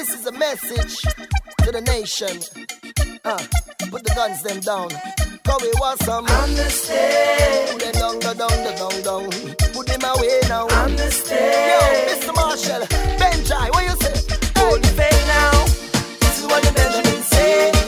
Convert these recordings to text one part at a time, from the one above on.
This is a message to the nation. Uh, put the guns them down. Cause we want some understand. Put them down, down, down, down, down. Put them away now. Understand. Yo, Mr. Marshall, Benji, what you say? Hey. Hold the faith now. This is what the Benjamin said.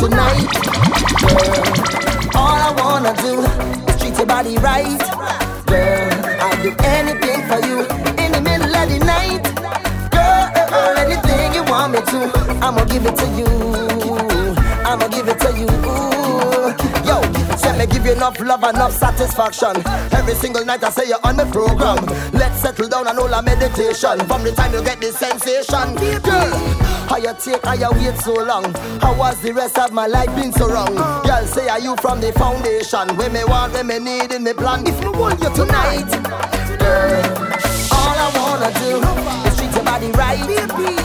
Tonight, girl, all I wanna do is treat your body right, girl. I'll do anything for you in the middle of the night, girl. Anything you want me to, I'ma give it to you. Give you enough love, and enough satisfaction. Every single night I say you're on the program. Let's settle down and hold a meditation. From the time you get this sensation, girl. How you take, how you wait so long? How was the rest of my life been so wrong? Girl, say are you from the foundation? Where me want, where me need in me plan. If me want you tonight, girl, all I wanna do is treat your body right,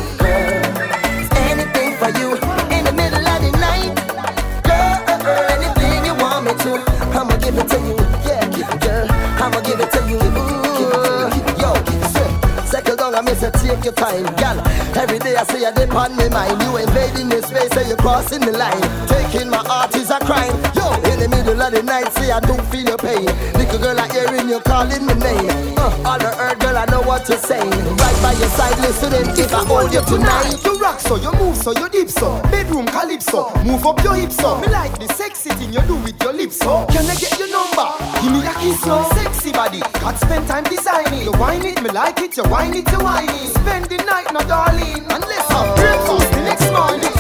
your time, girl. Every day I say you dip on me mind. You invading the space, say you're crossing the line. Taking my heart is a crime. Yo, in the middle of the night, say I don't feel your pain. Little girl, I hearing you calling my name. Uh, all the earth, girl, I know what you're saying. Right by your side, listening. If I hold you tonight, You rock so, you move so, you dip so. Bedroom calypso, move up your hips so. Me like the sexy thing you do with so. Can I get your number? Give me a kiss so. Sexy body, can't spend time designing. You whine it, me like it. You whine it, you whine it. Spend the night, now darling, unless I breakfast the next morning.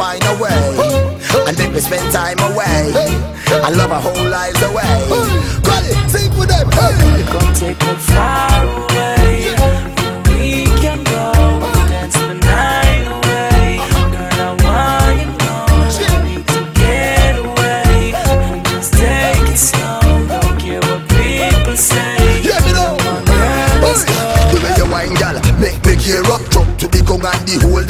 Wine away. And make me spend time away and love our whole lives away. Come take me far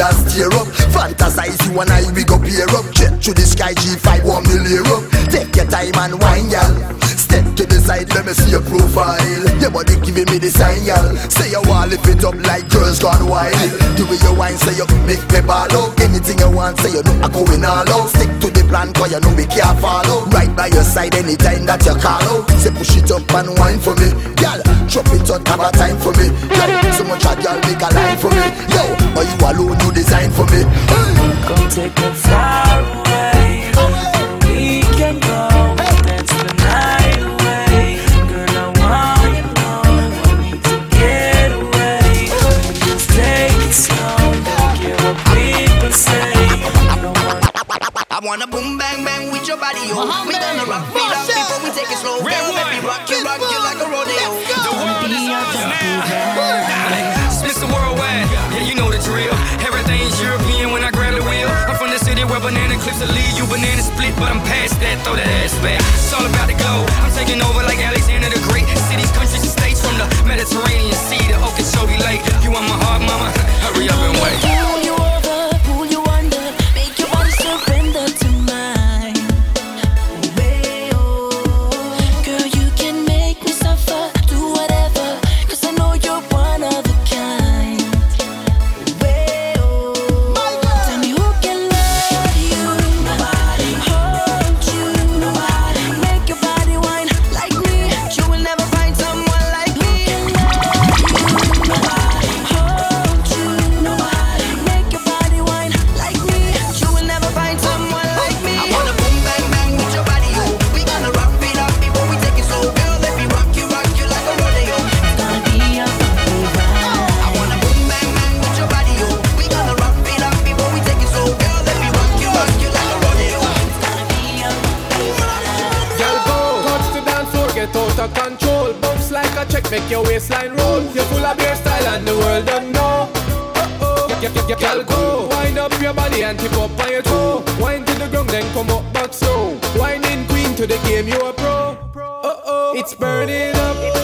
and steer up. Fantasize you and I, we go pair up. Jet to the sky, G5, one million up. Take your time and wine, y'all. To the side, let me see your profile. Your body giving me the sign, y'all. Say you want lift it up like girls gone wild. The way you wine, say you make me ball out. Anything you want, say you know I'm going all out. Stick to the plan, cause you know me can't follow. Right by your side anytime that you call out. Say push it up and wine for me, girl. Drop it on, have a time for me. Girl, so much a girl make a line for me. Yo, or you alone, you design for me. Hey. Come take me far away. Wanna boom bang bang with your body, yo. We gonna rock it up before we take it slow. Girl, let me rock you, rock you like a rodeo. The world is It's Mr. Worldwide, yeah, you know the drill. Everything's European when I grab the wheel. I'm from the city where banana clips will lead you banana split, but I'm past that. Throw that ass back. It's all about the glow. I'm taking over like Alexander the Great. Cities, countries, and states from the Mediterranean Sea to Okeechobee Lake. You want my heart, mama? Hurry up and wait. And tip up on your toe. Wind to the ground, then come up back slow. Winding queen to the game, you a pro. Uh-oh. It's burning up.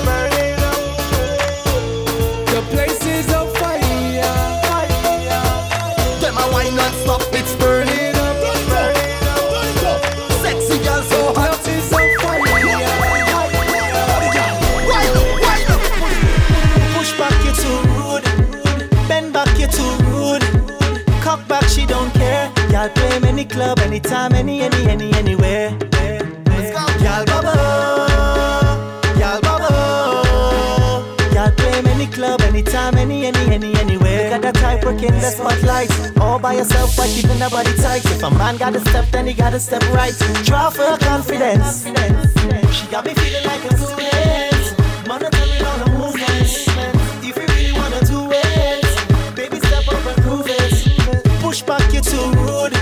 Working the spotlight. All by yourself, but keeping the body tight. If a man got to step, then he got to step right. Draw for confidence. She got me feeling like a student. Monitoring all the movements. If you really wanna do it, baby, step up and prove it. Push back, you're too rude.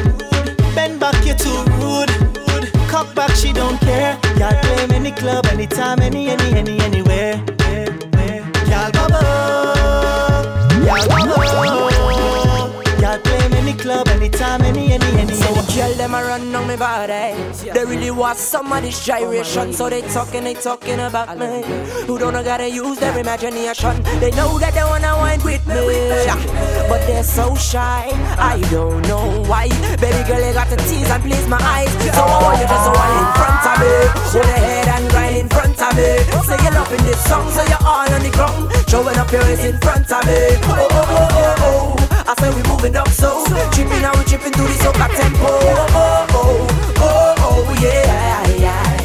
Bend back, you're too rude. Cock back, she don't care. Play 'em any club, anytime, any, any, any, them a run on me body. They really want some of this gyration So they talking, they talking about me. Who don't know gotta use their imagination? They know that they wanna wind with me. But they're so shy. I don't know why. Baby girl you got to tease and please my eyes. So I want you just one in front of me. Hold your head and grind in front of me. Say you're loving this song so you're all on the ground. Showing up your waist in front of me. Oh oh oh oh oh I say we moving up so Tripping and we tripping to the soca tempo Oh oh oh oh oh yeah yeah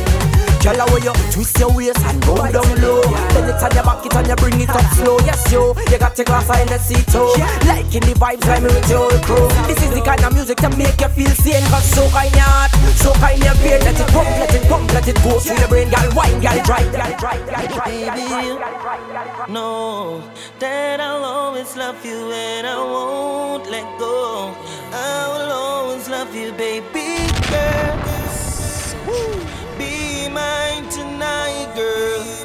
Girl, how you twist your waist and go down low Then it on your back, it and you bring it up slow Yes, yo, you got your glass in the seat, too Liking the vibes, me with your crew This is the kind of music to make you feel sane Cause so kind your heart, so kind your brain Let it pump, let it pump, let it go through your brain Girl, wine, girl, drive, girl, drive, girl, drive, girl, drive know that I'll always love you and I won't let go. I will always love you, baby girl. Be mine tonight, girl.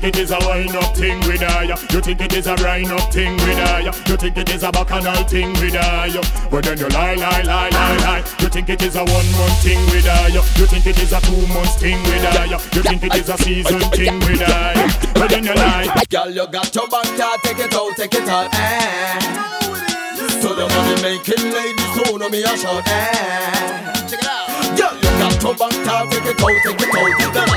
think it is a wine up thing with I? You think it is a rhino thing with I? You think it is a bacchanal thing with I? But then you lie, lie, lie, lie, lie. You think it is a one month thing with I? You think it is a two month thing with I? You think it is a season thing with I? But then you lie. Girl, you got your back, take it out, take it out. Eh. To the money making ladies, who know me a shout. Eh. That tobacco tar, take it out, take it out. You gotta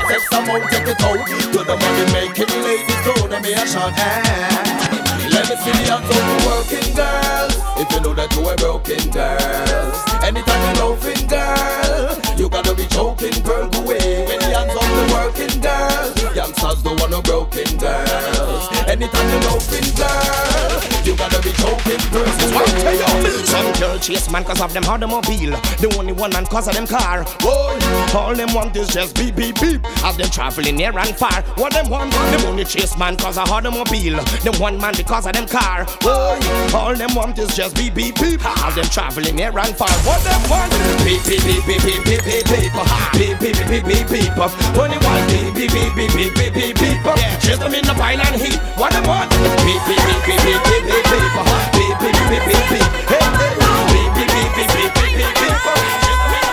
take it out. To the money making ladies, throw them a shot. Eh. Let me see the hands of the working girls. If you know that you a broken girl, anytime you're loving girl, you gotta be choking, girl, away. Hands on the working girls. Youngsters don't want no broken girls. Anytime you're open girl, you gotta be choking girls. Some girl chase man cause of them automobile. The only one man cause of them car. Boy, all them want is just beep beep beep. As them traveling near and far. What them want? The only chase man cause of automobile. Them one man because of them car. Boy, all them want is just beep beep beep. As them traveling near and far. What them want? Beep beep beep beep beep beep beep beep beep beep beep beep beep beep puff. Only one beep beep beep beep beep beep beep beep puff. Chase them in the pile and heat. What a want? Beep beep beep beep beep beep beep beep puff. Beep beep beep beep beep. Hey hey. Beep beep beep beep beep beep beep beep puff.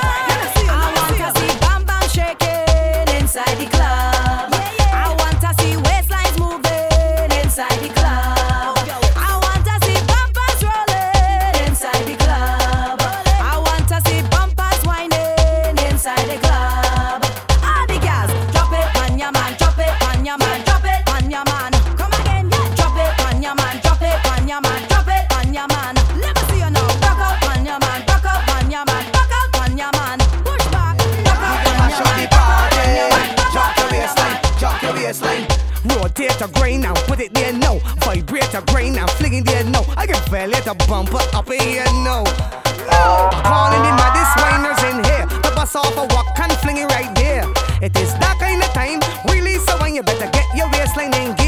Rotate a grain now, put it there No, Vibrate a grain now, fling it there No, I can violate a bumper up in here no. No, calling in my this winers in here. The bus off a walk and fling it right there. It is that kind of time, really, so when you better get your waistline in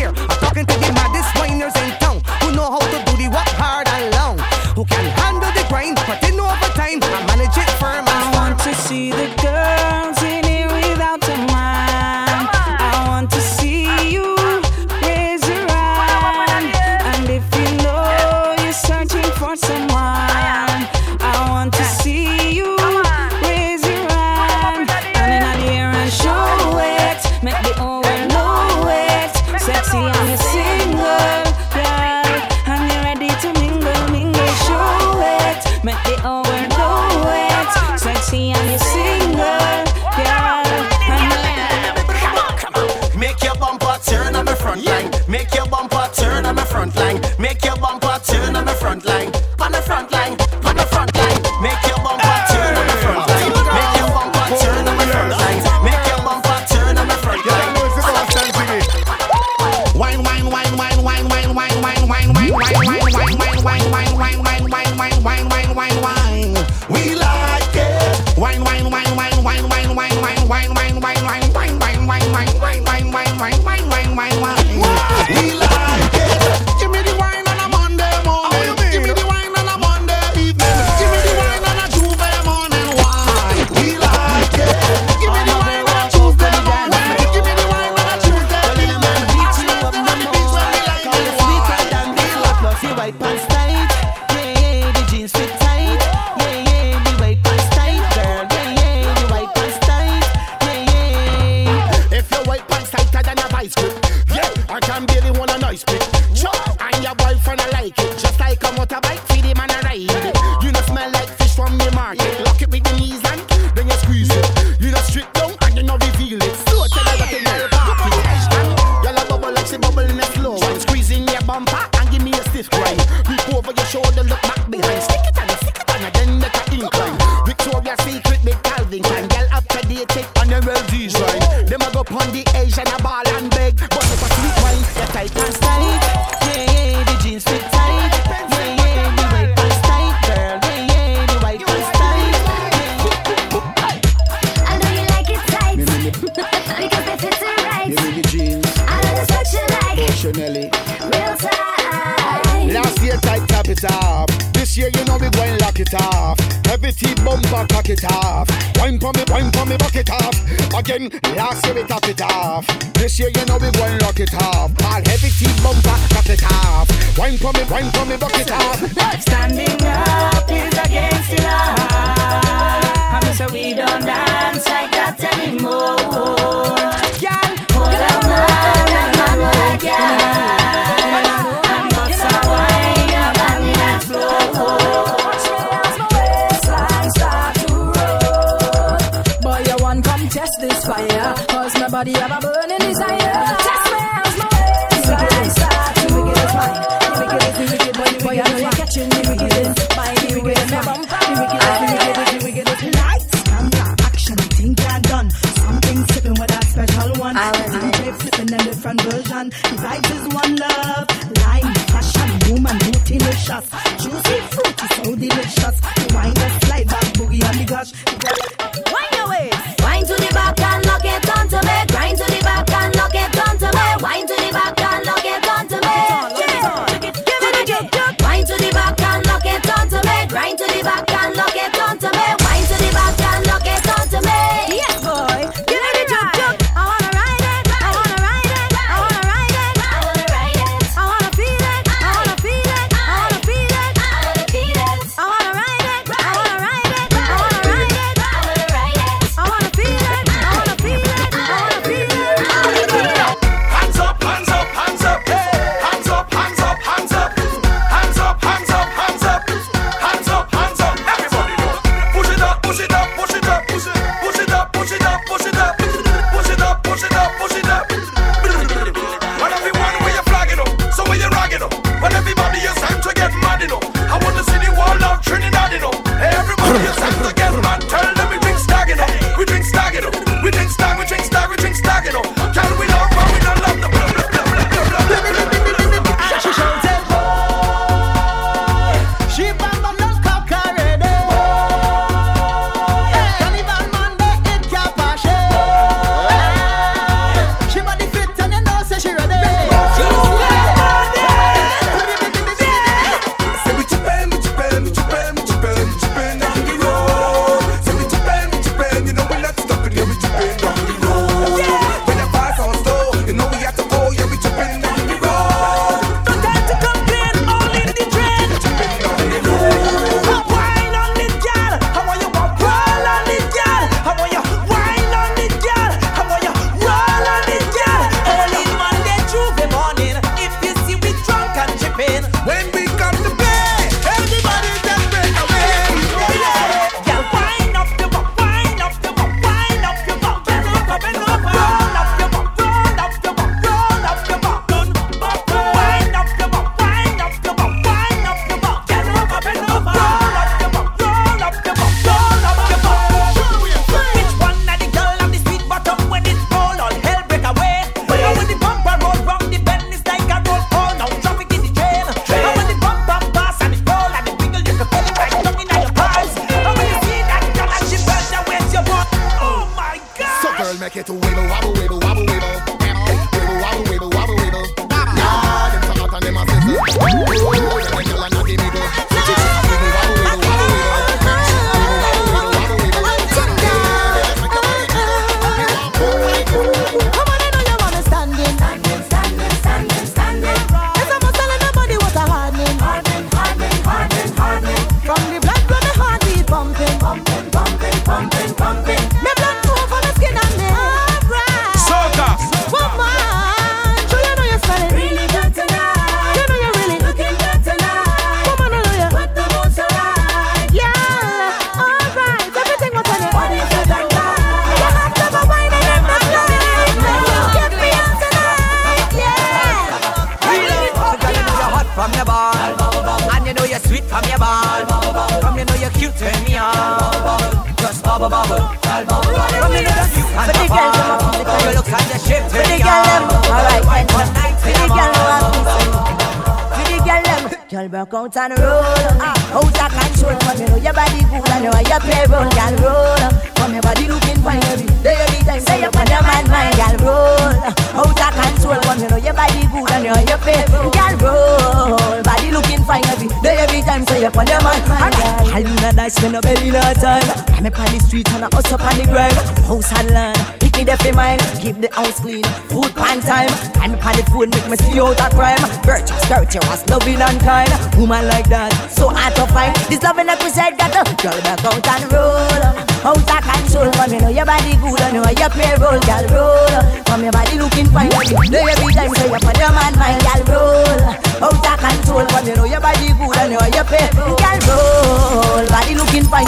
last year we top it off. This year you know we gon' lock it off. All heavy team bumper, top it off. Wine for me, wine for me bucket. body, have a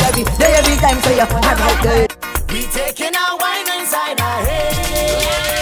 every day, every time, so you have a good. We taking our wine inside our head.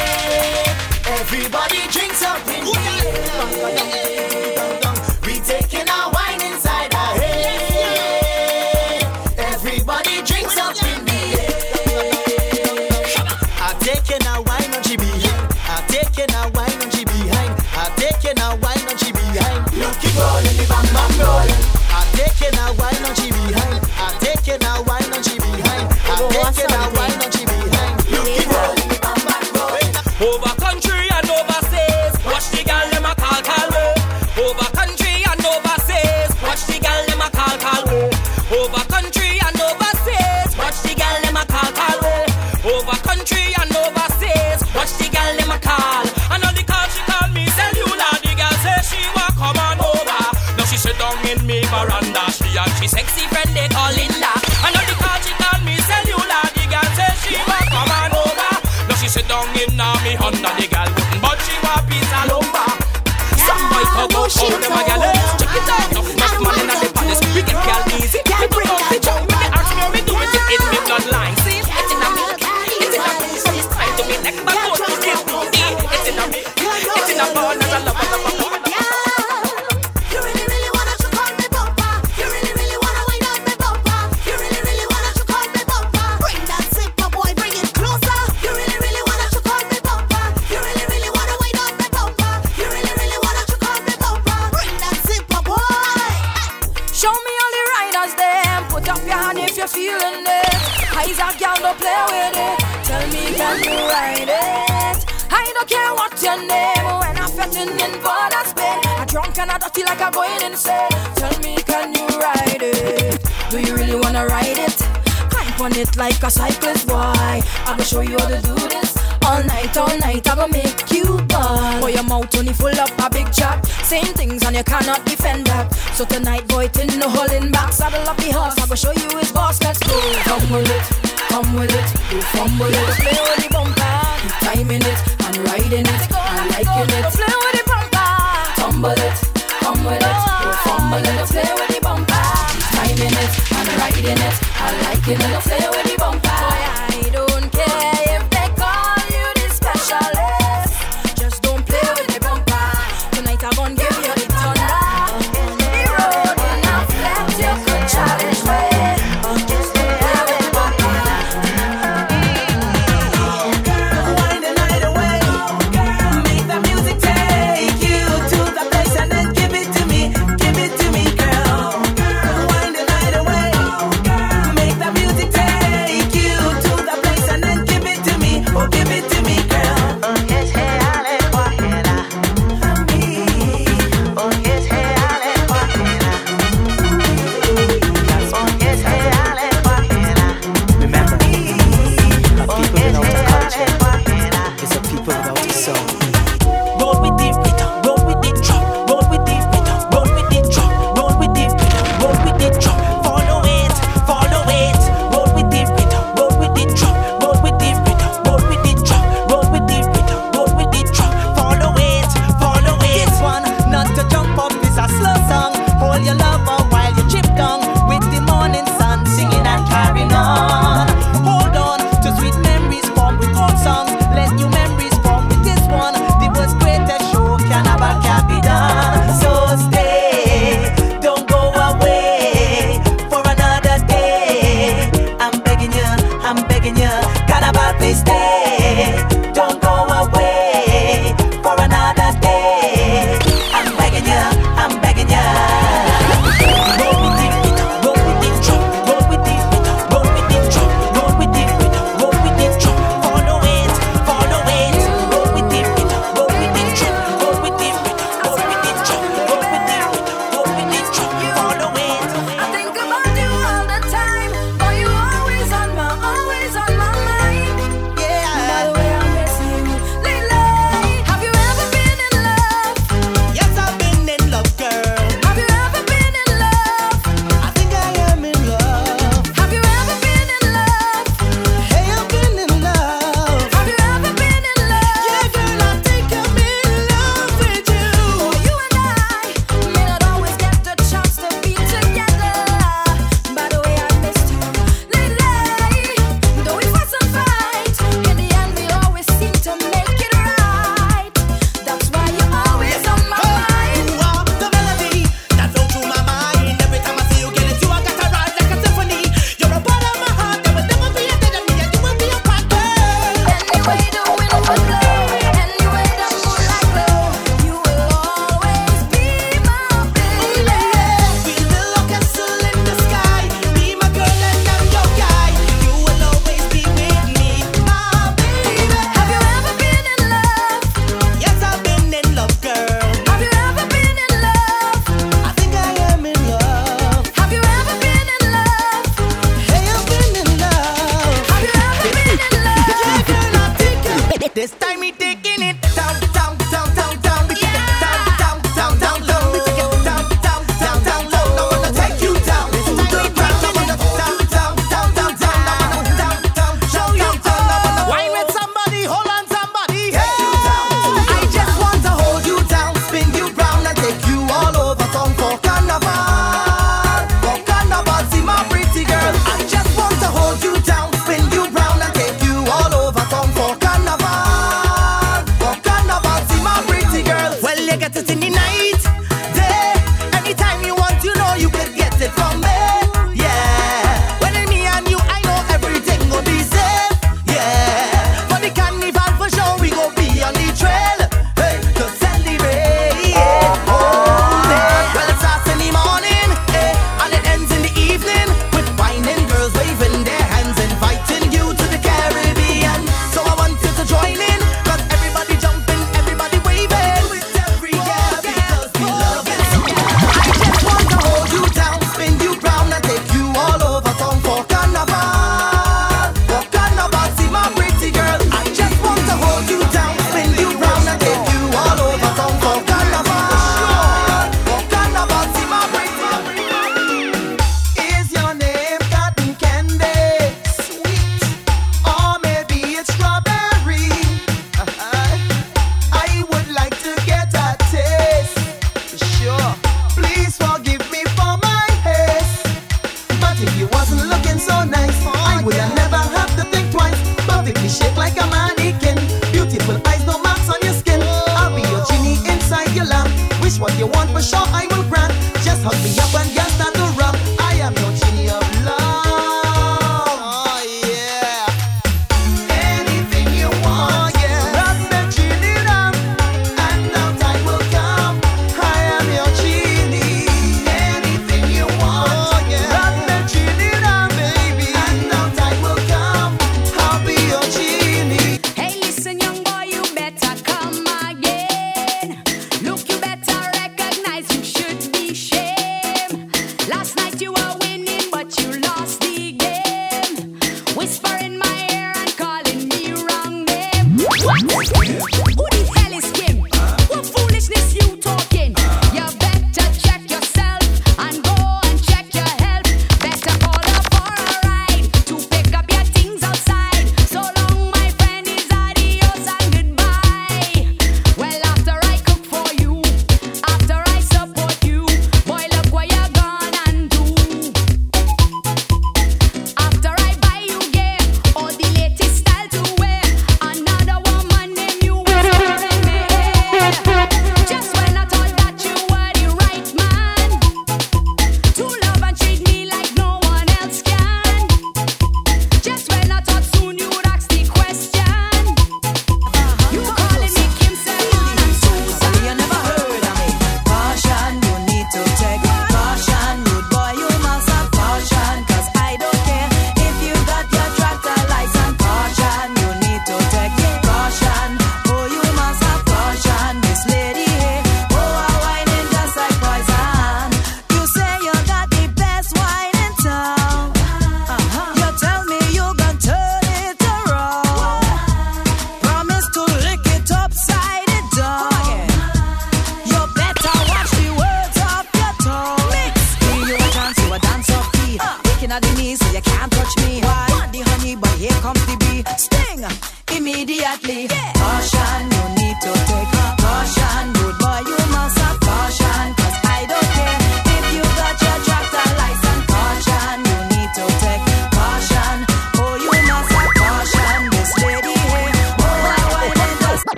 on it like a cyclist boy. I gonna show you how to do this. All night, all night, I'ma make you ball. Boy, your mouth only full of a big chat. Saying things and you cannot defend that. So tonight, boy, tin no holding back. Saddle up the horse, I'ma show you his boss. Let's go. Come with it, come with it, you fumble it.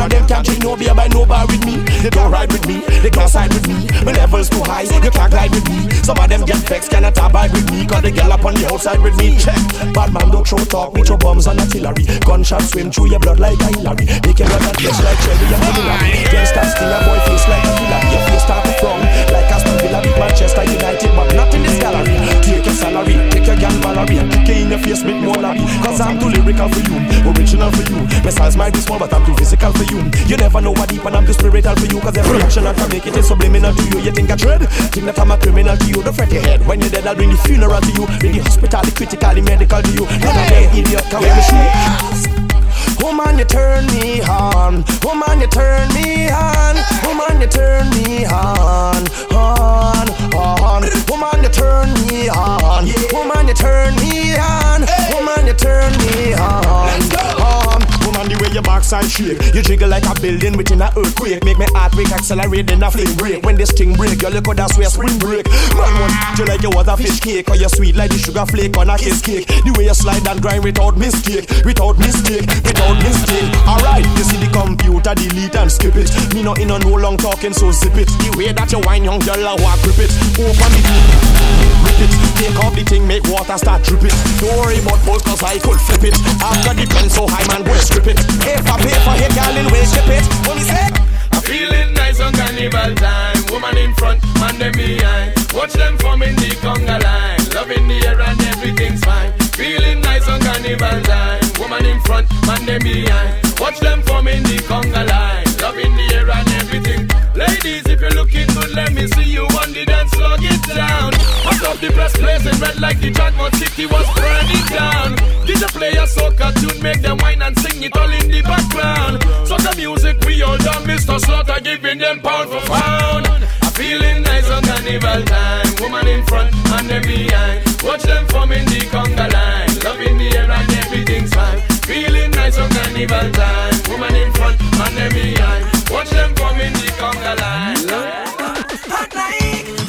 None of them can drink no beer by no bar with me. They don't ride with me, they can't side with me. My levels too high, you can't glide with me. Some of them get vexed, cannot abide with me. Cause they girl up on the outside with me. Check, bad man don't throw talk, me throw bombs and artillery. Gunshot swim through your blood like a Hillary. They can run and flesh like Cherry and Hillary. Then start a boy face like a Hillary. Your face Manchester United, but not in this gallery. Take your salary, take your gun Valerie, kick you in your face with more larry. Cause I'm too lyrical for you, original for you. My size might be small, but I'm too physical for you. You never know what deep and I'm too spiritual for you. Cause every action I can make it is subliminal to you. You think I dread? Think that I'm a criminal to you. Don't fret your head. When you're dead, I'll bring the funeral to you. Bring the hospital, the critical, the medical to you. Not a dead idiot, me shoot. Woman, you turn me on. Woman, you turn me on. Woman, you turn me on. On, on. Woman, you turn me on. Woman, you turn me on. Woman, you turn me on. On. Woman, the way your backside shake, you jiggle like a building within a earthquake. Make me heart rate accelerate, then a flame break. When this thing break, you look that's where spring break. Man, want you like you was a fish cake, or you sweet like the sugar flake on a kiss cake. The way you slide and grind without mistake, without mistake, without mistake. Alright, you see the computer delete and skip it. Me not in a no long talking, so zip it. The way that you wine, young girl, I walk grip it. Open rip it. Take off the thing, make water start dripping. Don't worry about both, cause I could flip it. After the pen so high, man, go strip it. Pay for pay for hit, girl, way skip it. What me say? I'm feeling nice on carnival time. Woman in front, man them behind. Watch them forming the conga line. Love in the air and everything's fine. Feeling nice on carnival time. Woman in front, man them behind. Watch them forming the conga line. Love in the air and everything. Ladies, if you're looking good, let me see you on the dance floor. Get down. Hot up the press blazing red like the Jackpot City was burning down. Play a soca tune, make them whine and sing it all in the background. Soca music, we all done, Mr. Slaughter giving them pound for pound. I'm feeling nice on carnival time. Woman in front and them behind. Watch them forming the conga line. Love in the air and everything's fine. Feeling nice on carnival time. Woman in front and them behind. Watch them forming the conga line. Hot like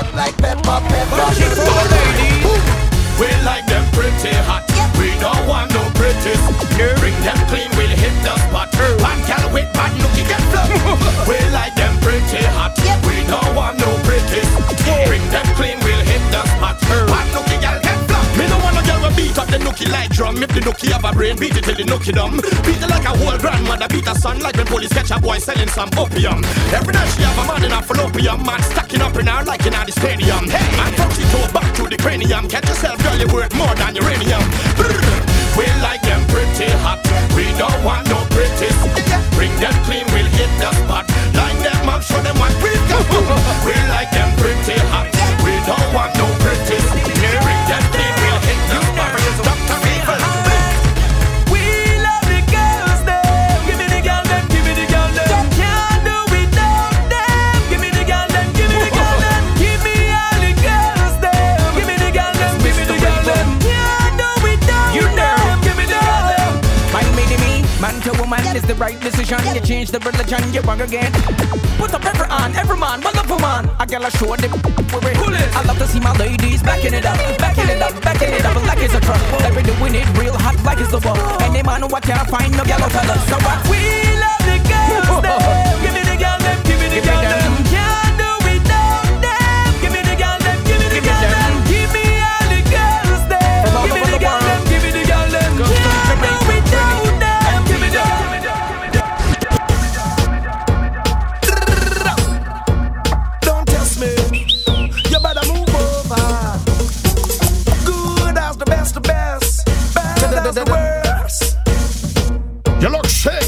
hot like pepper, pepper. So lady, we like them pretty hot. We don't want no pretties. Bring them clean. Brain, beat it till the nookie dumb. Beat it like a whole grandmother, beat a son like when police catch a boy selling some opium. Every night she have a man in a fallopian, man stacking up in her like in the stadium. Hey, man, from she toe back to the cranium. Catch yourself, girl, you worth more than uranium. Brrr. We like them pretty hot. We don't want no pretty. Bring them clean, we'll hit the spot. Line them up, show them what we got. We like them right decision. You change the religion, you wrong again. Put up every on, every man, one love man. I gotta show them where we pull it. I love to see my ladies backing it up, backing it up, backing it up like it's a truck. They be doing it real hot like it's the wall. Any man who I can't find no yellow fellas. So what? We love the girls, them. Give me the girl, them. Give me the girl, them.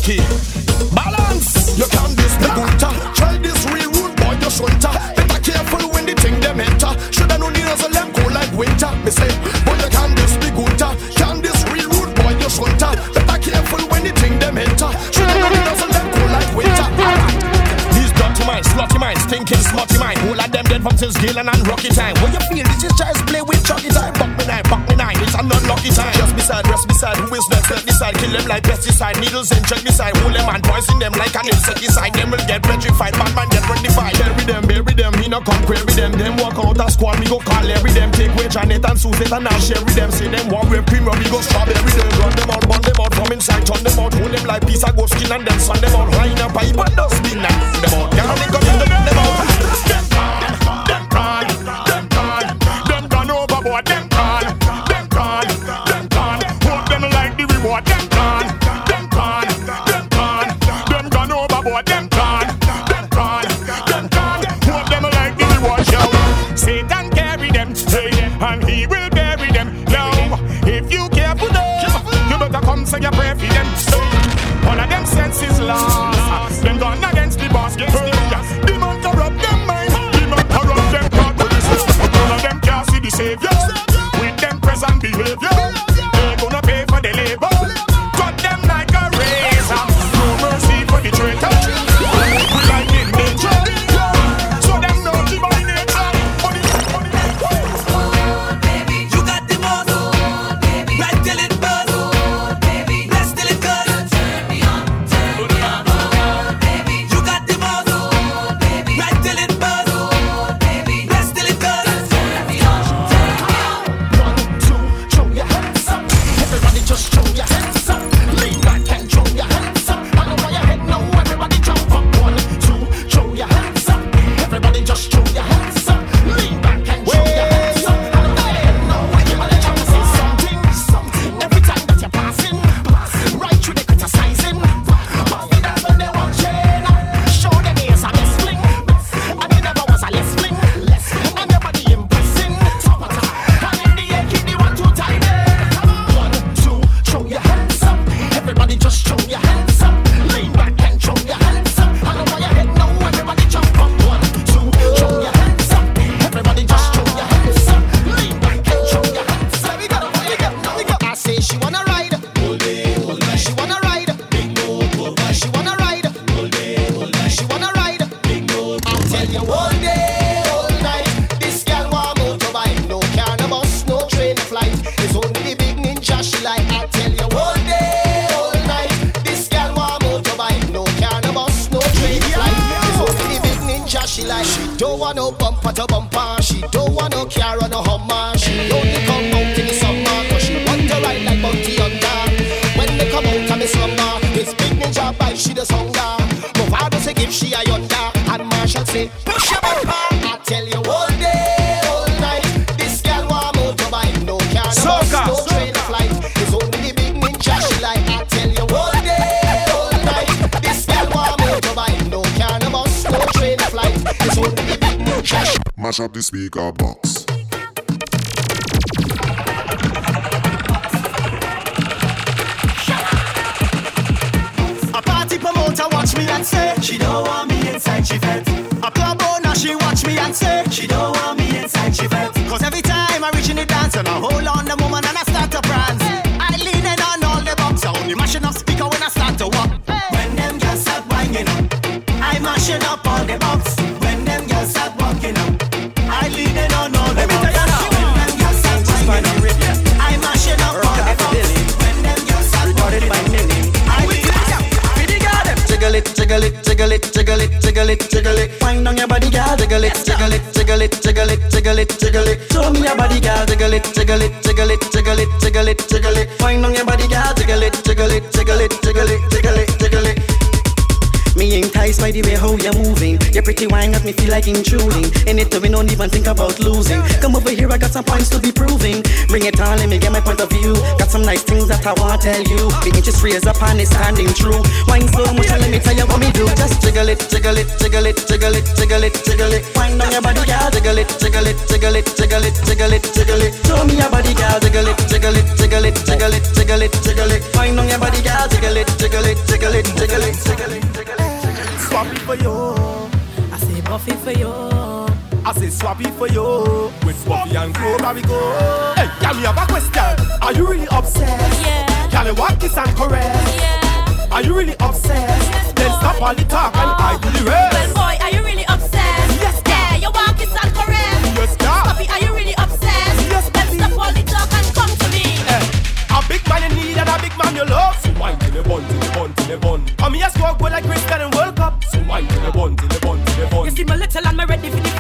Look. Balance. You can't big winter. Try this real rude boy, you shunter. Better careful when the thing them enter. Shoulda you as a lamb cool like winter. Me say, boy, you can't big winter. Can this real rude boy, you shunter. Better careful when the thing them enter. Shoulda you as a lamb cool like winter. These dirty minds, slutty minds, thinking smutty mind. All of them dead from since Gillan and Rocky time. When you feel this is child's Unlucky time. Just beside, rest beside. Who is next? Let decide. Kill them like pesticide. Needles insecticide. Hold them and poison them like an insecticide. Them will get petrified. Man, man, get rectified. Bury them, bury them. He no come query them. Them walk out a squad. Me go call every them. Take away Janet and Susan and I'll share with them. Say them walk with cream. We go strawberry them. Run them out, burn them out from inside. Turn them out. Hold them like piece of goat skin and then sun them out. High in a pipe and dustbin and them out. Garlic come in the them out. Them gone, say your prayer for them. One of them senses lost. Them gone against the boss. Hey, The interest raise up and it's standing true. Wine so much, let me tell you what me do. Just jiggle it, jiggle it, jiggle it, jiggle it, jiggle it, jiggle it. Wind on your body, girl. Jiggle it, jiggle it, jiggle it, jiggle it, jiggle it, jiggle it. Show me your body, girl. Jiggle it, jiggle it, jiggle it, jiggle it, jiggle it, jiggle it. Wind on your body, girl. Jiggle it, jiggle it, jiggle it, jiggle it, jiggle it, jiggle it. Swappy for you. I say Buffy for you. I say swappy for you. With Swappy and Clover we go. Hey, girl, me have a question. Are you really obsessed? Yeah. Girl, you want kiss and caress? Yeah. Are you really obsessed? then stop all the talk and oh. I do the rest. Well, boy, are you really obsessed? Yes, Yeah, you want kiss and caress. Yes, girl. Puppy, are you really obsessed? Yes, Then stop all the talk and come to me. Eh, a big man you need and a big man you love. So wine till the bun, till the bun, till the bun. Come here, squawk go like Cristiano and World Cup. So wine till the bun, till the bun, till the bun. You see me little and me ready for the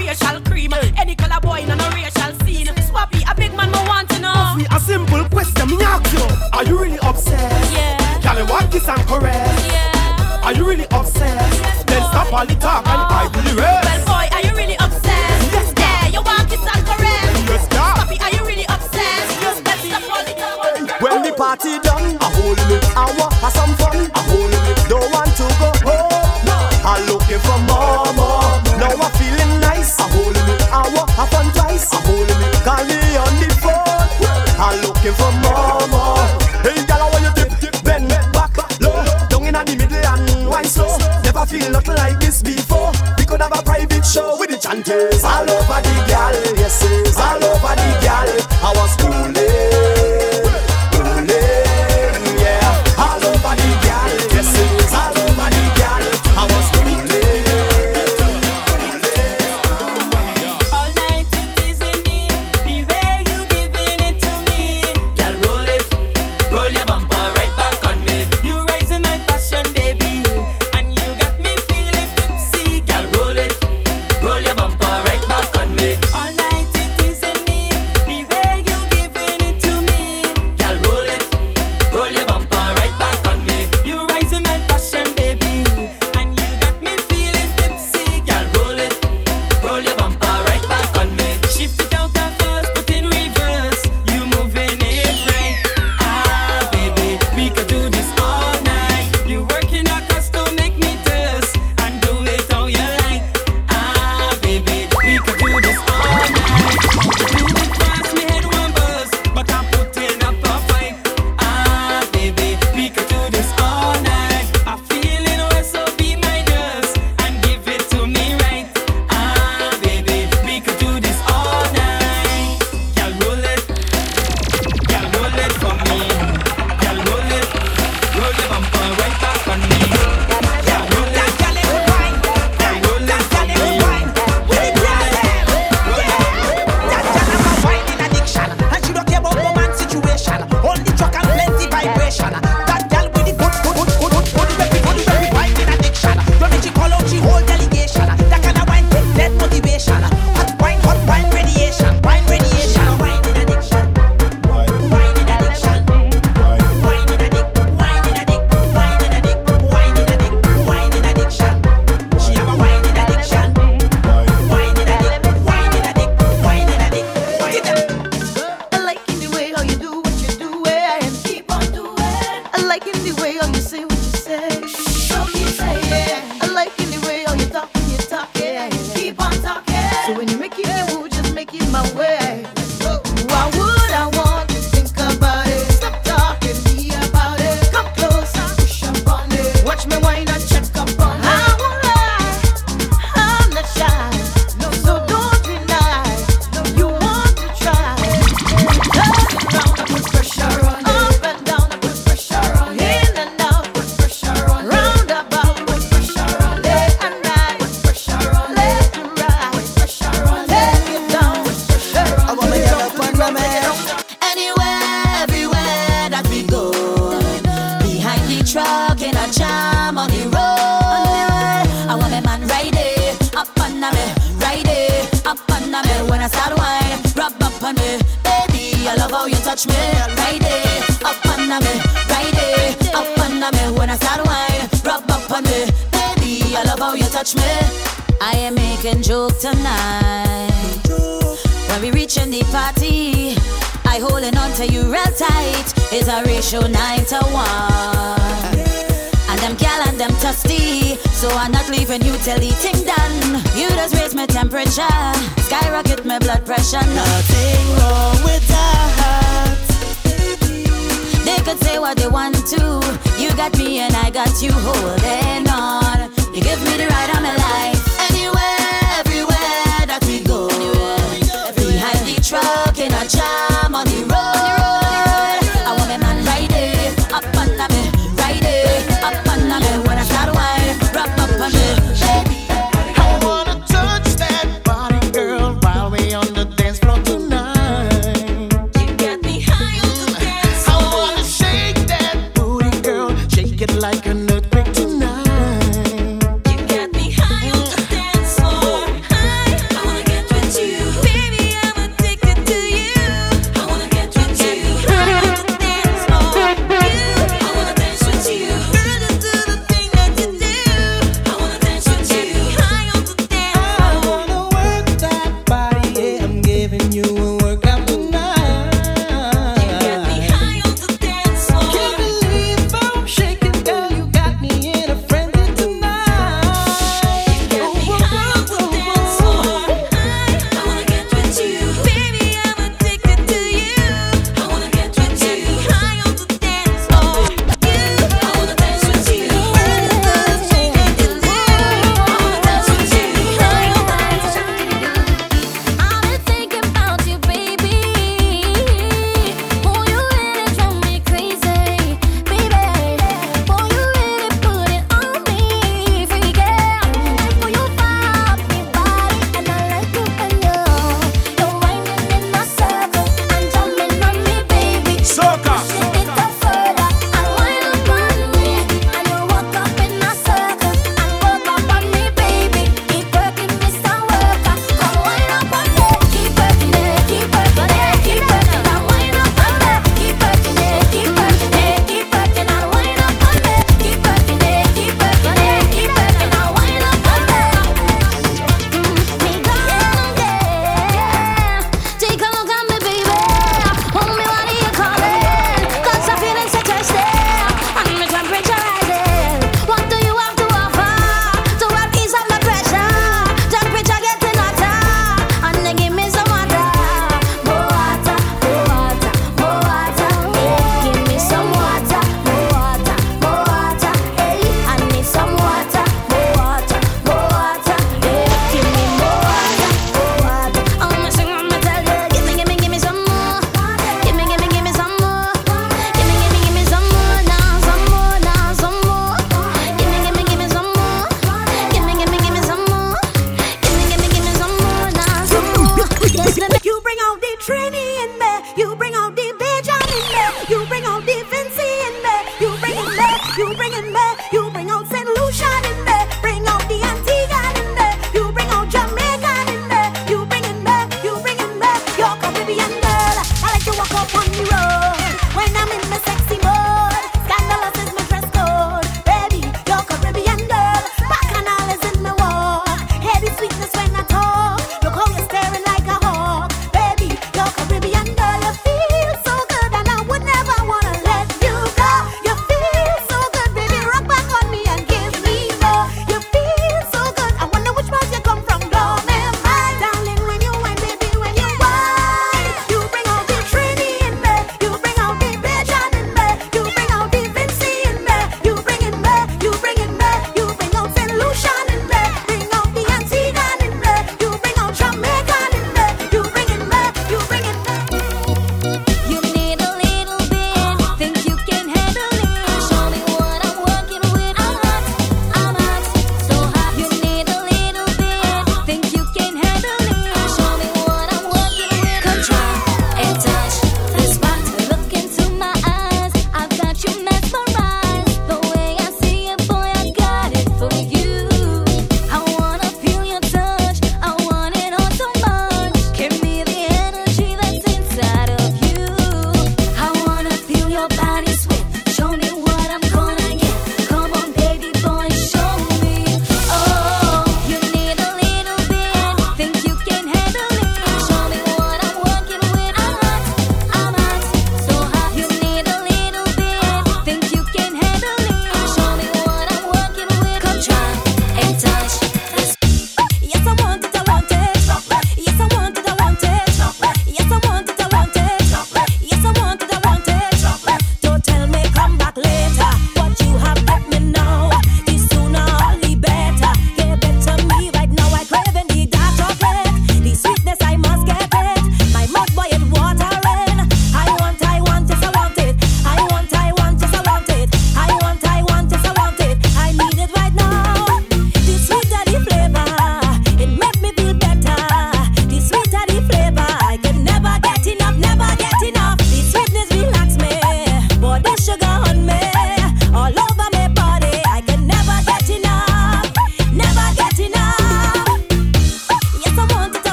kiss and caress? Yeah. Are you really obsessed? then stop all the talk and I do the rest. Well, boy, are you really obsessed? Yes, Yeah, you want kiss and caress. Yes, girl. Puppy, are you really obsessed? Then stop all the talk. When the party done, a whole minute. I want some fun, a whole minute. Don't want to go home. I'm looking for more, more. Now I'm feeling nice, a whole minute. I want have fun twice, a whole minute. Call me on the phone. I'm looking for more. All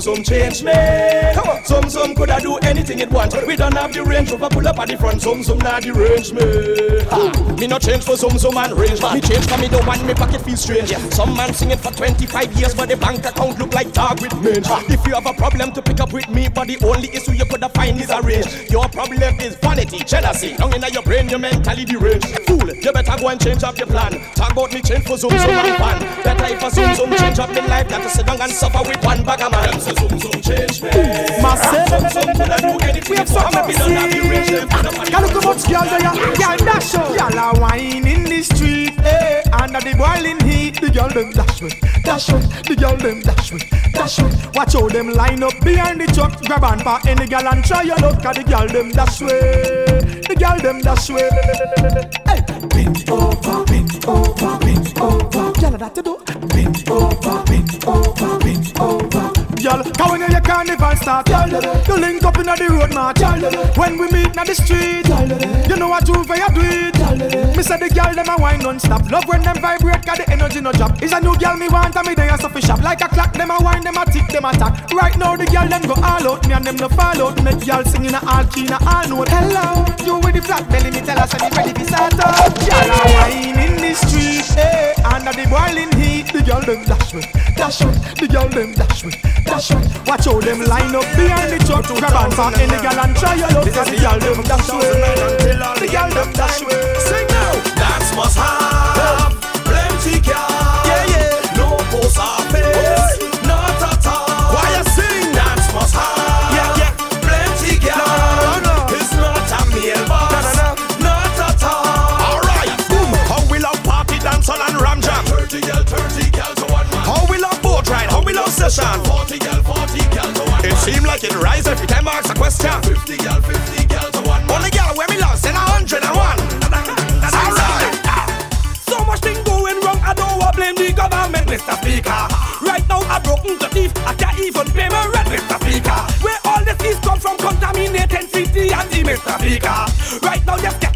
Zoom change me. Come on. Zoom zoom coulda do anything it want. We don't have the range. Over pull up at the front, zoom zoom not the range me. Ha, me no change for some some and range. Man. Me change for me the one me pocket feel strange. Yeah. Some man sing it for 25 years, but the bank account look like dog with mange. If you have a problem to up with me, but the only issue you coulda find is a range. Your problem is vanity, jealousy. Down in your brain, your mentally deranged. Fool, you better go and change up your plan. Talk about me change for zoom zoom and pan. Better if a zoom zoom change up the life than to sit down and suffer with one bag of man. Zoom zoom change me. Massive. Zoom zoom coulda do anything. We have want. something Me don't have the range. them put up on the Girl, look much girl there, girl dash up. Girl a wine in the street, eh? Under the boiling heat, the girl them dash with, dash with. The girl them dash with, dash with. Watch how them line up behind the truck, grab on for any girl and try your luck. 'cause the girl them dash with, the girl them dash way. Hey, bend over, bend over, bend over. Girl, that to do. Bend over, bend over, bend over. Girl, cause when your carnival start, girl, you link up inna the road march. When we meet inna the street, you know what you for you do it. Me say the girl them a wine non-stop. Love when them vibrate, cause the energy no drop. Is a new girl me want and me there so fi shop. Like a clock, them a wine, them a tick, them a tack. Right now the girl them go all out, me and them no fall out. Make girl sing in a all key, in a all note. Hello, you with the flat belly, me tell us and you ready to start up. Girl a wine in the street, eh? Under the boiling heat, the girl them dash with, dash with. The girl them dash with, dash with. Watch how them line up behind the truck. Grab on for any girl and try your luck. 'cause the girl them dash with, the girl them dash with. Sing Dance must have plenty car. Yeah, yeah. No post office, not at all. Why you sing? Dance must have. Yeah, yeah. Plenty car. It's not a mailbox. Not at all. Alright. Boom. How we love party, dancehall and ram jam. 30 girl, 30 girl to one man. How we love boat ride. How we love session. 40 girl, 40 girl to one It seem like it rise every time I ask a question. 50 girl, 50 from, contaminated city and the Mr. Speaker. Right now, just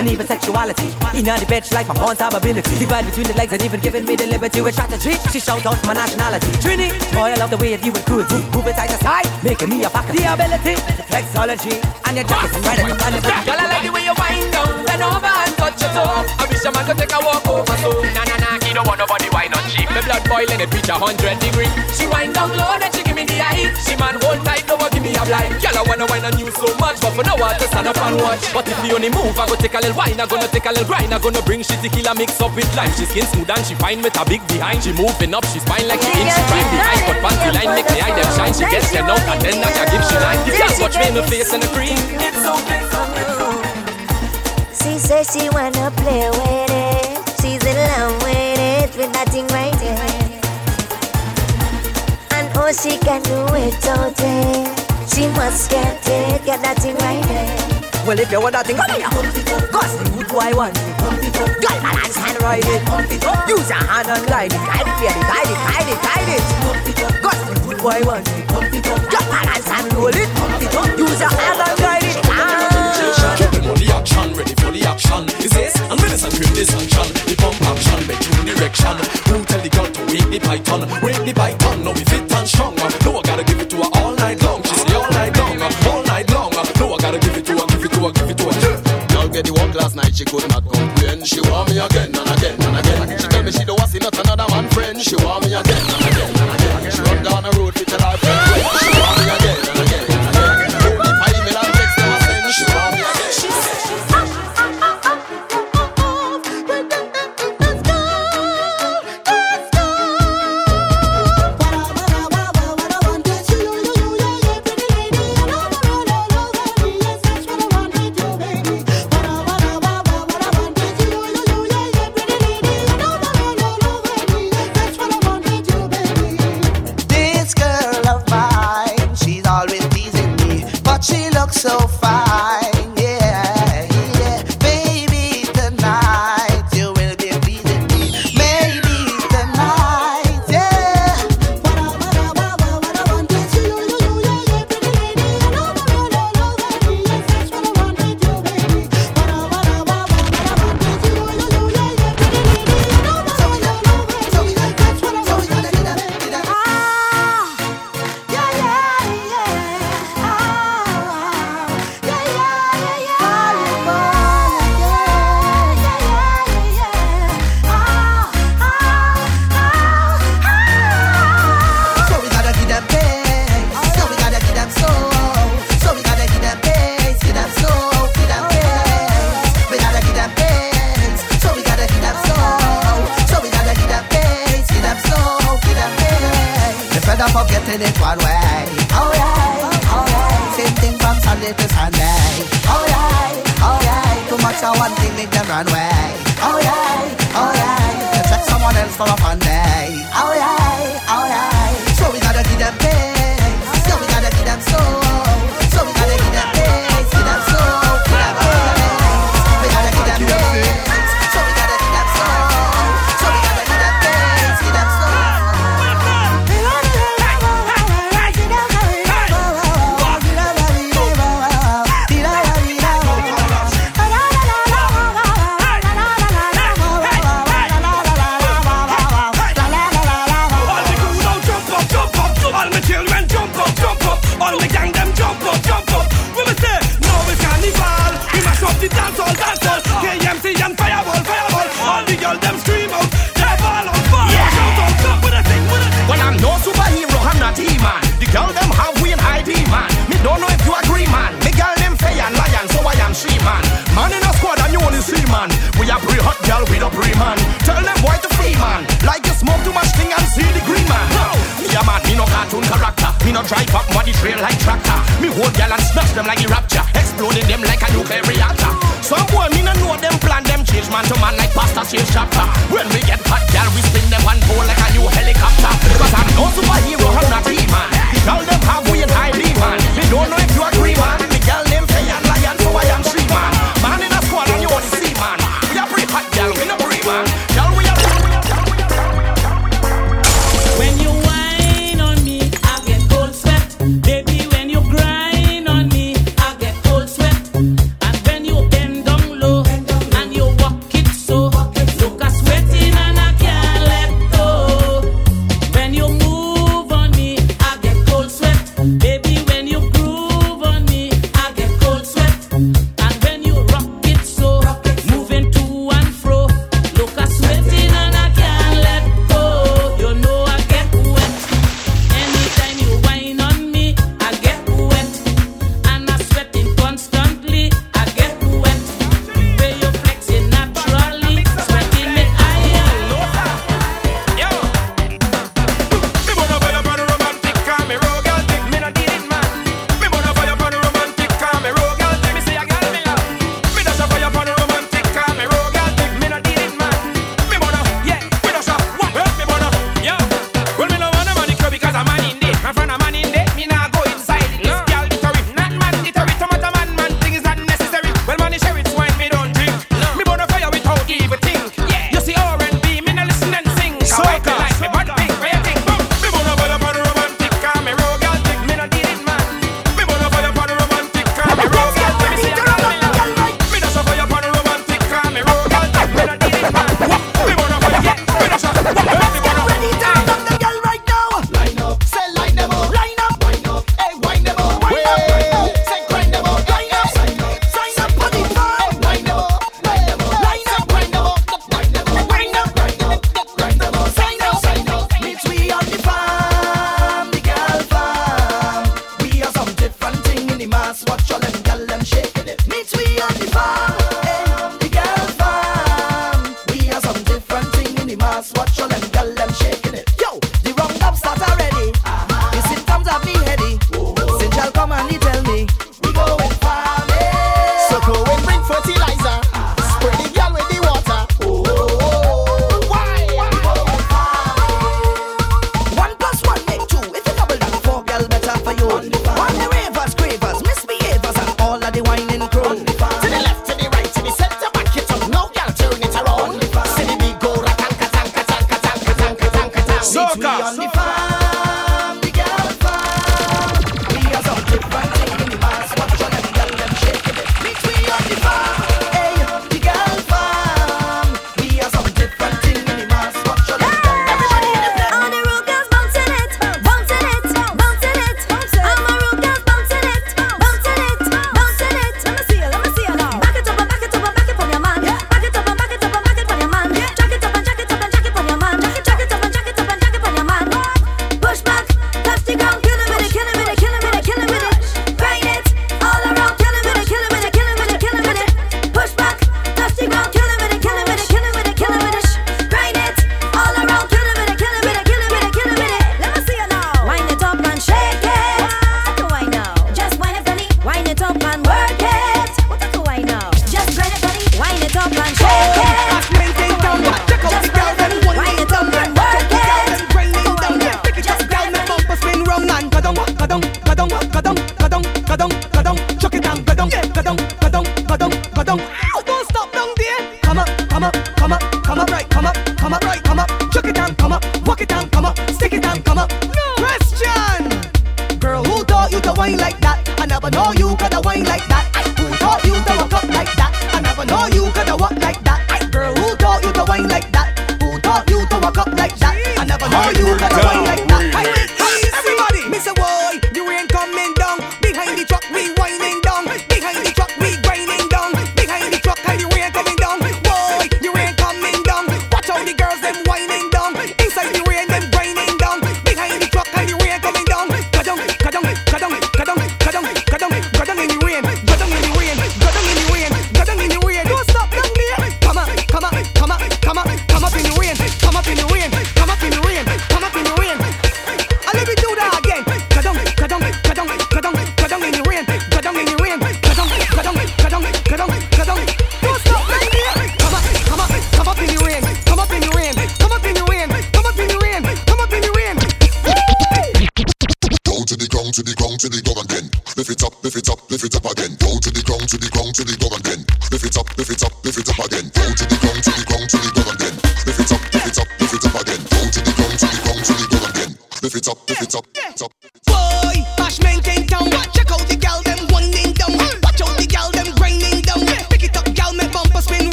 and even sexuality. In the bitch like my pawns have ability. Divide between the legs and even giving me the liberty with strategy. She shout out my nationality. Trini, boy, I love the way that you would good. Move it side to side, making me a pocket. The ability, flexology, and your jacket and ready. Girl, I like the way you wind down, bend over and touch your toe. I wish a man could take a walk over so. Nah, nah, nah, he don't want nobody wine on cheap. My blood boiling, it reach a hundred degree. She wind down low, then she give me the eye. She man hold tight, don't want give me a blind. Girl, I wanna wine on you so much, but for now I just stand up and watch. But if the only move, I go take a little wine, I gonna take a little grind, I gonna bring shitty killer mix up with lime. She skin smooth and she fine with a big behind. She moving up, she spine like she in, she climb behind. But panty line make the eye them shine. She gets ten out and then I can give she nine. The girl watch me in the face and the cream. It's so big, so She says she wanna play with it. She's in love with it, with that thing right Oh, she can do it all day. She must get it, get that thing right there. Well, if you want that thing, come here. Cause the good boy want it. Girl, balance and ride it. Use your hand and glide it. Guide it, baby. Guide it, guide it, guide it. Cause the good boy want it. Girl, balance and roll it. Use your hand and glide it. Ah. Keeping on the action, ready for the action. Is this and medicine cream this action? The pump action, true direction. Who tell the girl wake the python? Wake the python, now we fit and strong. No, I gotta give it to her all night long. She say all night long, all night long. No, I gotta give it to her, give it to her, give it to her. Girl get the work last night, she could not complain. She want me again and again and again. She tell me she don't want see not another man friend. She want me again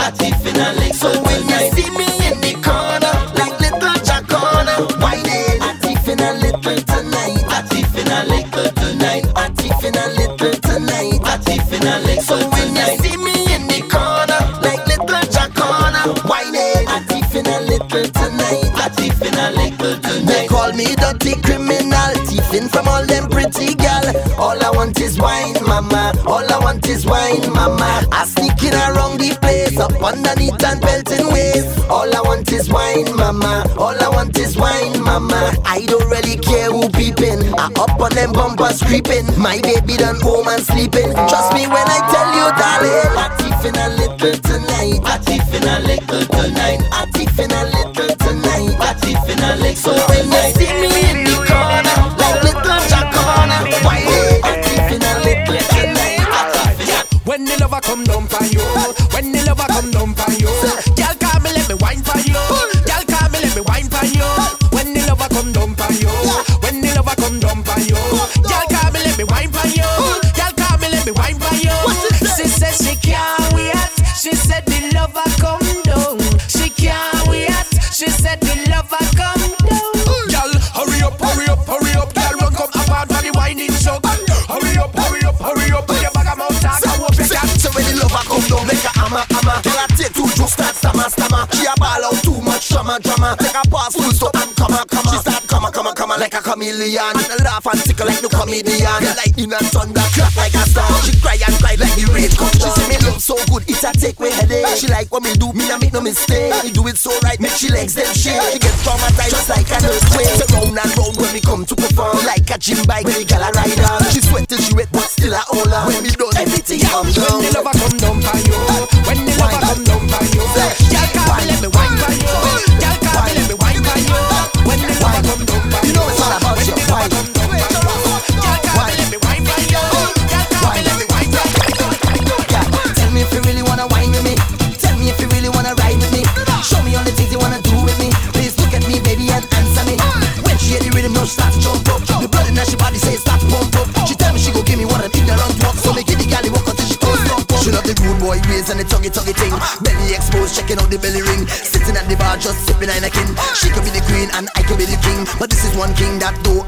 party finna lick So when you see me in the corner, like little Jacona, why they party a little tonight? Party a little tonight. Party a little tonight. Party finna lick So when you see me in the corner, like little Jacona, why they party a little tonight? Party a little tonight. They call me dirty criminal, thieving from all them pretty gal. All I want is wine, mama. All I want is wine, mama. I underneath and belting wave. All I want is wine, mama. All I want is wine, mama. I don't really care who peeping. I up on them bumpers creeping. My baby done home and sleeping. Trust me when I tell you, darling. I'm million. And I laugh and tickle like no comedian. The lightning and thunder clap like a song. She cry and cry like the rain come. She say me look so good, it a take me headache. She like what me do, me I make no mistake. Me do it so right, make she legs them shake. She get traumatized just like an earthquake. So round and round when me come to perform, like a gym bike when the gal a ride on. She sweat till she wet, but still I hold on. When me done everything, I'm done. When the lover come down for you, when the lover come down for you, y'all can't let me wine for you. just. She could be the queen and I could be the king, but this is one king that do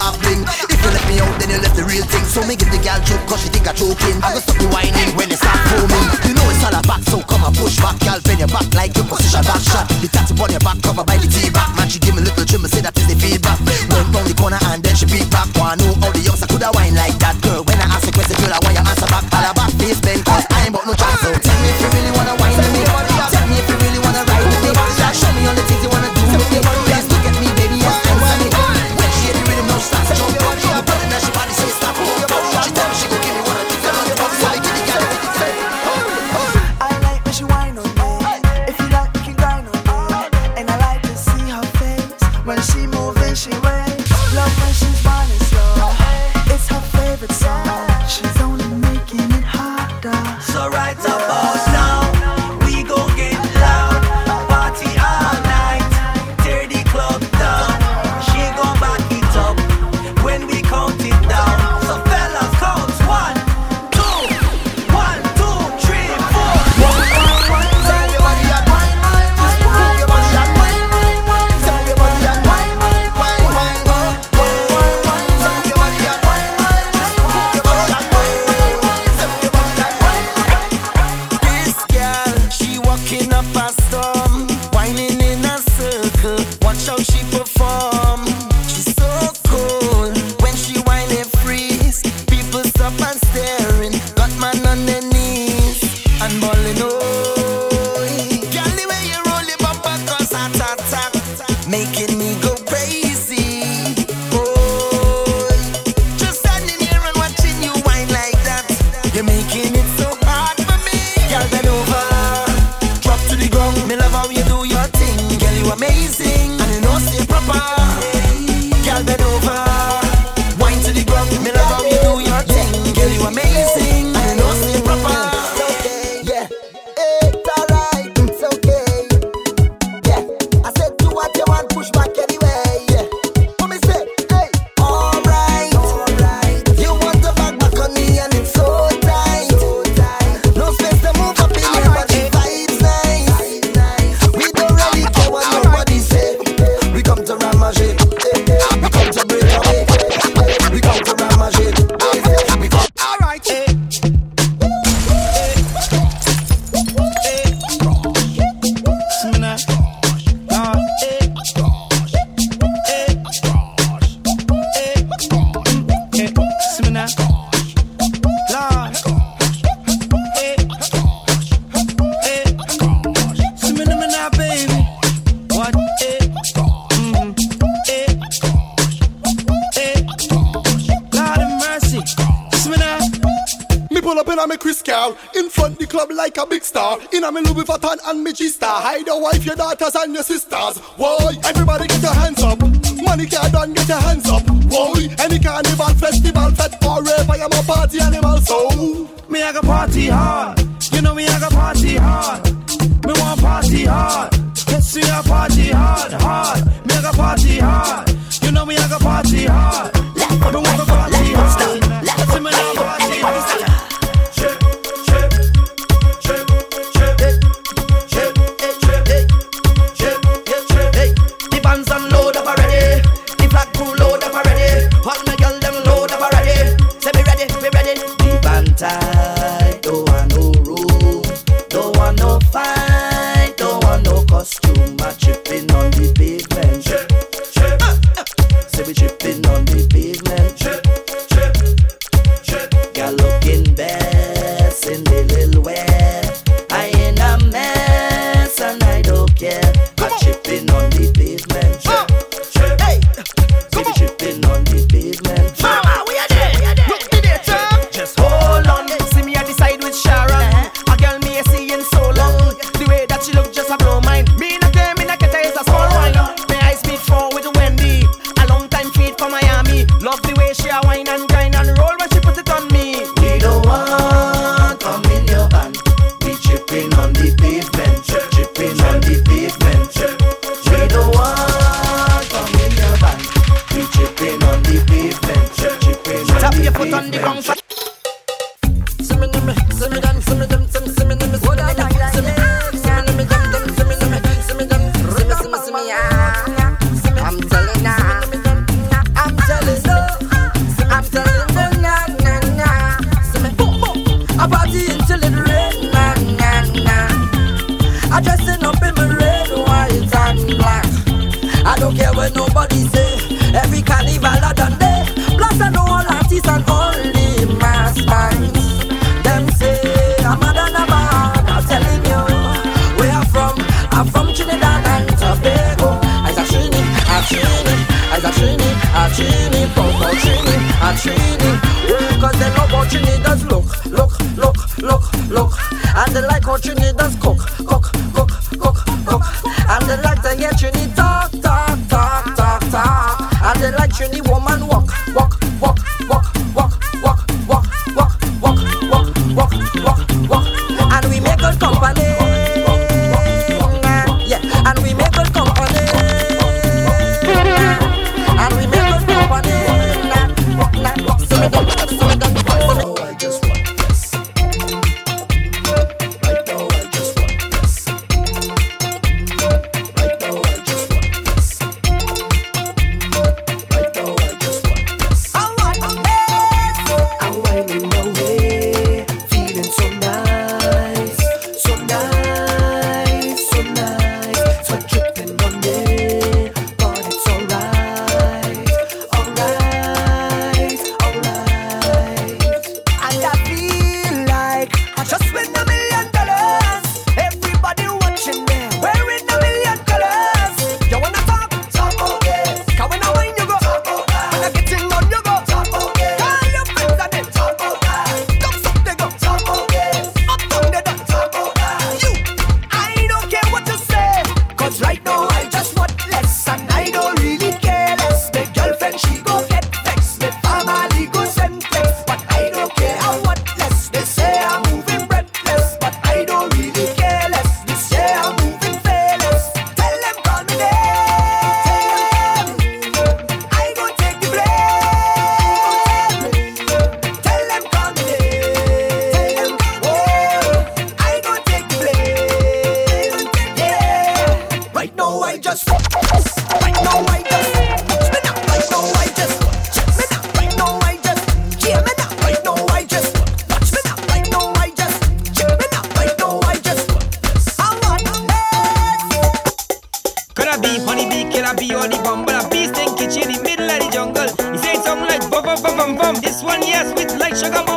bum bum bum. This one yes with light sugar.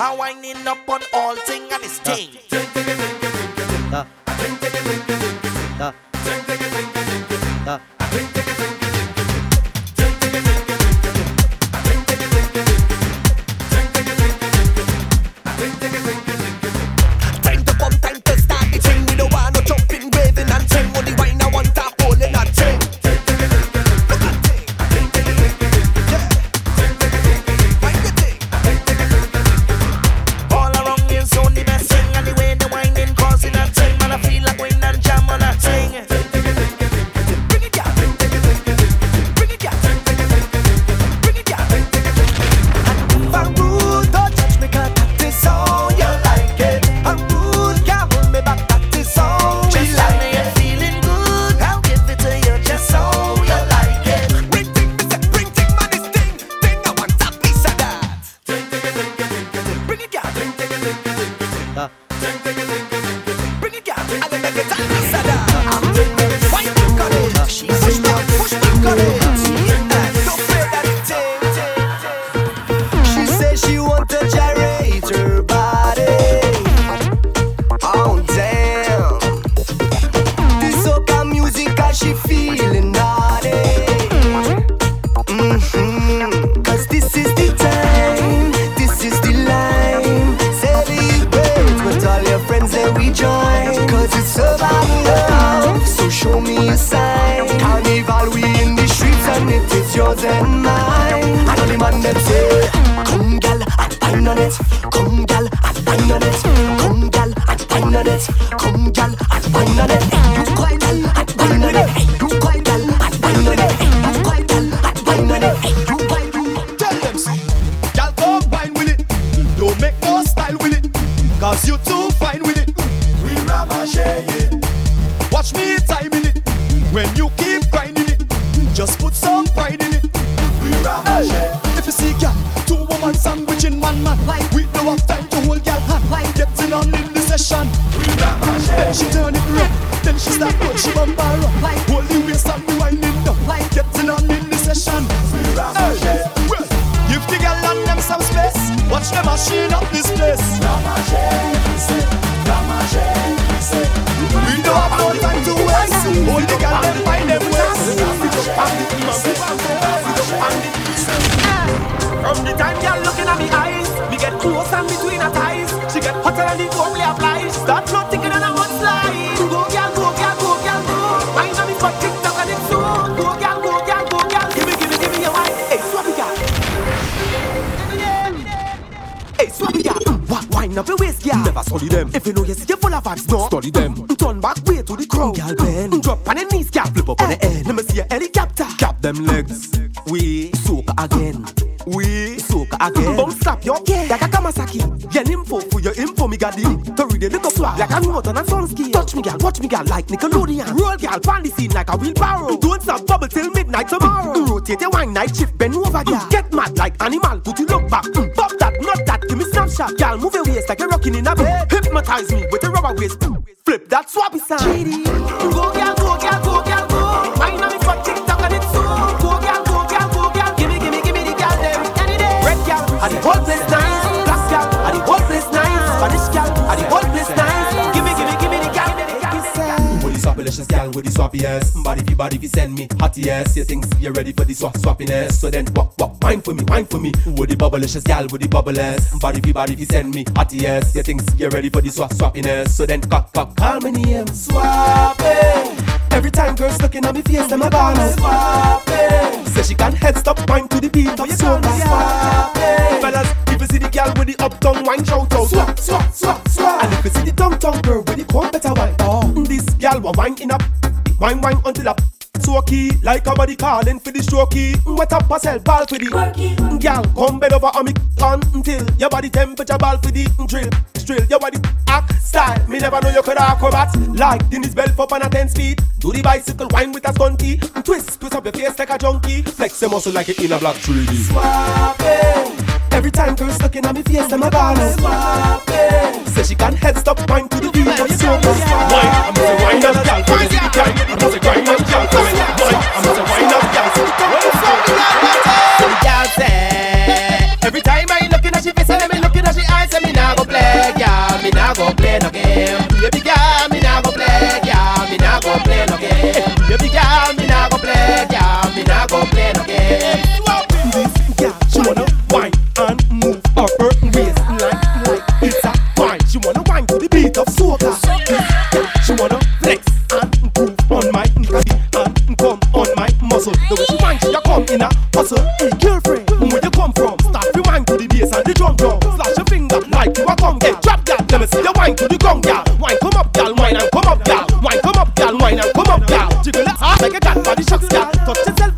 I'm winding up on gal pan the scene like a wheelbarrow. Don't stop bubble till midnight tomorrow. Mm, rotate your wine night shift, bend over, yeah. Mm, get mad like animal, put your look back. Mm, pop that, not that, give me snapshot. Girl, move your waist like you're rocking in a bed. Hypnotize me with a rubber waist. He send me hot yes, you think you're ready for this swap swappiness. So then wop wop, wine for me, wine for me. With the bubblicious gal, with the bubbleless. Body be body, he send me hot yes, you think you're ready for this swap swappiness. So then cock cock, call me name, swapping. Every time girls looking at me face, them a ball swapping. Say she can't head stop wine to the beat of soca swapping. Fellas, if you see the gal with the up tongue, wine, shout out swap swap swap swap. And if you see the tongue tongue girl with the cold better wine, oh. this gal will wine in up, wine wine until up a Soaky, like a body calling for the strokey. Wet up herself, ball for the Girl, come bed over on me until your body temperature ball for the drill. Drill, your body act style. Me never know you could acrobat. Like Dennis Bell up on a 10 speed. Do the bicycle wine with a stunty. Twist, twist up your face like a junkie. Flex your muscle like it in a black 3D. Swapping. Every time girls looking at me face, them a ball. Say she can head stop wine to the beat of soca. Wine, I'm gonna wind up, girl. Come and see the time. I'm gonna grind up, girl. Come and wine. I'm gonna wind up, girl. See the time. Girl say, every time I looking at she face and me looking at she eyes, say me nah go play, girl, me nah go play no game. Baby girl, me nah go play, girl, me nah go play no game. Baby girl, me nah go play, girl, me nah go play no game. Of soca. She wanna flex and groove on my body and come on my muscle. The way she wine, she come in a hustle. Hey girlfriend, where you come from? Start to wine to the bass and the drum drum. Flash your finger like you a come girl. Drop girl, let me see you wine to the gong girl. Wine come up girl, wine and come up girl. Wine come up girl, wine and come up girl. Jiggle it hard like a cat body shocks girl. Touch yourself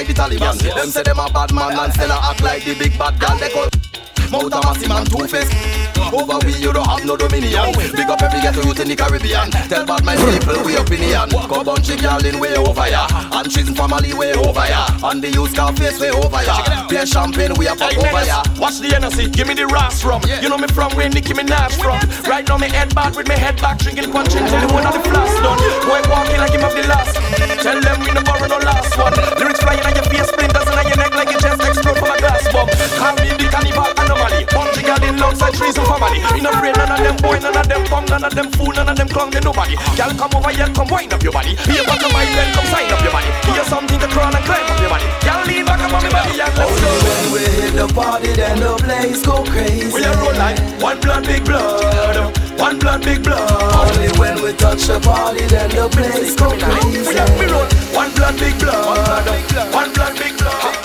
like the Taliban. Them say them a bad man and still a act like the big bad gal. They call Mount a massive man two face. Over we you don't have no dominion. Big up every ghetto youth in the Caribbean. Tell bad my people we opinion. Go bunch of girl in way over ya, and she's family way over ya, and the youth car face way over ya. Play champagne we a pop over ya. Watch the NSC, give me the Ross rum. You know me from where Nicki Minaj from. Right now me head back with me head back, drinking punch tell the one of the flash done. Boy walking like him have the last. Tell them we no borrow no last one. Lyrics flying on your face, splinters in your neck like your chest explode from a glass bomb. Call me the carnival anomaly. Of girl in alongside trees and family. In a brain, none of them boy, none of them bum, none of them fool, none of them clown, they nobody. Girl come over here, come wind up your body. Be a bottom mind, then come sign up your body. You something to crawl and climb up your body. Girl lean back up on me body and let's go. When we hit the party, then the place go crazy. We a roll like one blood, big blood. One blood, big blood. Only when we touch the party, then the place go crazy. We a we roll one blood, big blood. One blood, big blood.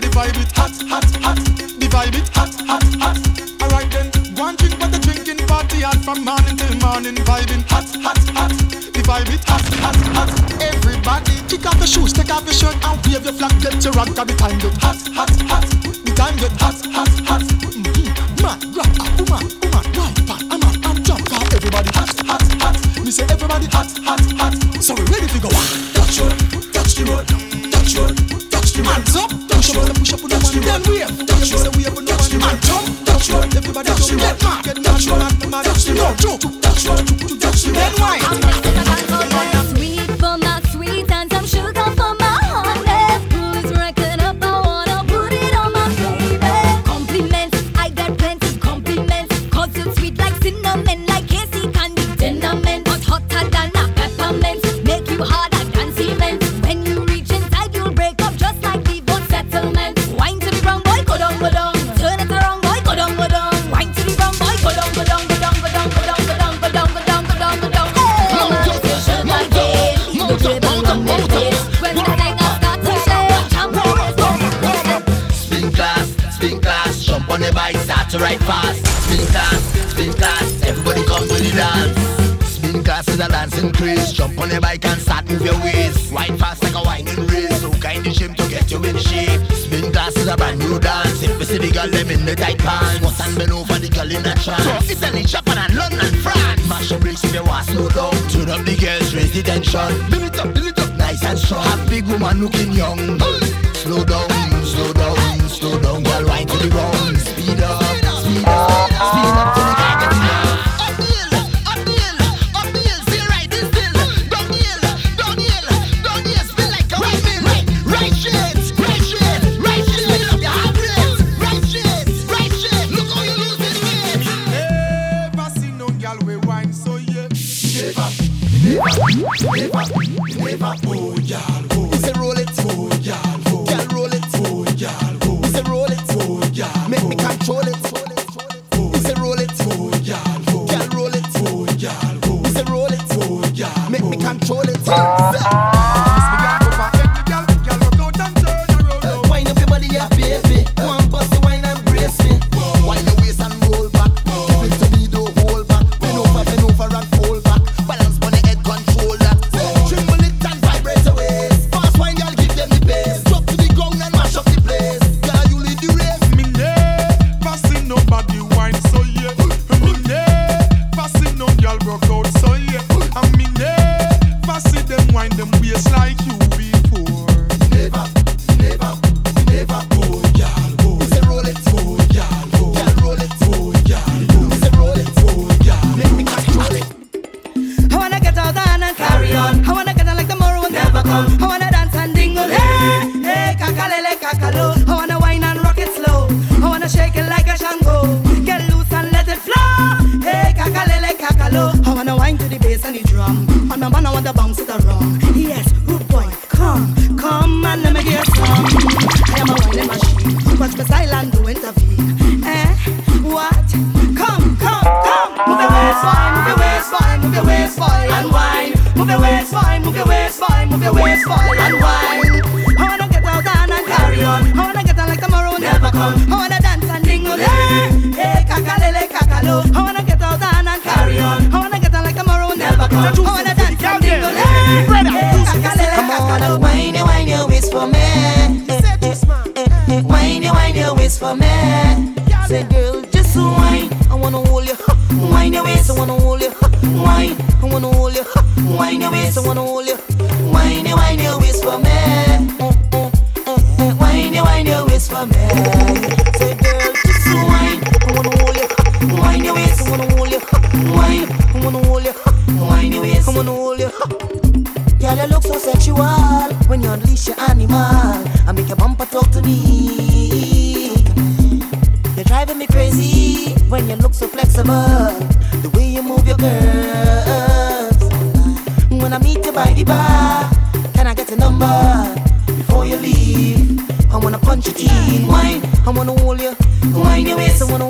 The vibe it hot, hot, hot. The vibe it hot, hot, hot. Alright then, one drink but the drinking party hot from morning till morning. Vibing hot, hot, hot. The vibe it hot, hot, hot. Everybody, kick off your shoes, take off your shirt and wave your flag. Get your rock, the time get hot, hot, hot. The time get hot, hot, hot. Mm-hmm. Man, rock, ah, woman, woman, right, pan, a man, and. Cause everybody hot, hot, hot. Me say everybody hot, hot, hot. So we ready to go. fuck. Tension. Build it up, build it up, nice and strong. Have big woman looking young. Slow down, unleash your animal and make your bumper talk to me. You're driving me crazy when you look so flexible. The way you move your curves. When I meet you by the bar, can I get a number before you leave? I wanna punch your teeth, wine. I wanna hold you, wine your waist. I wanna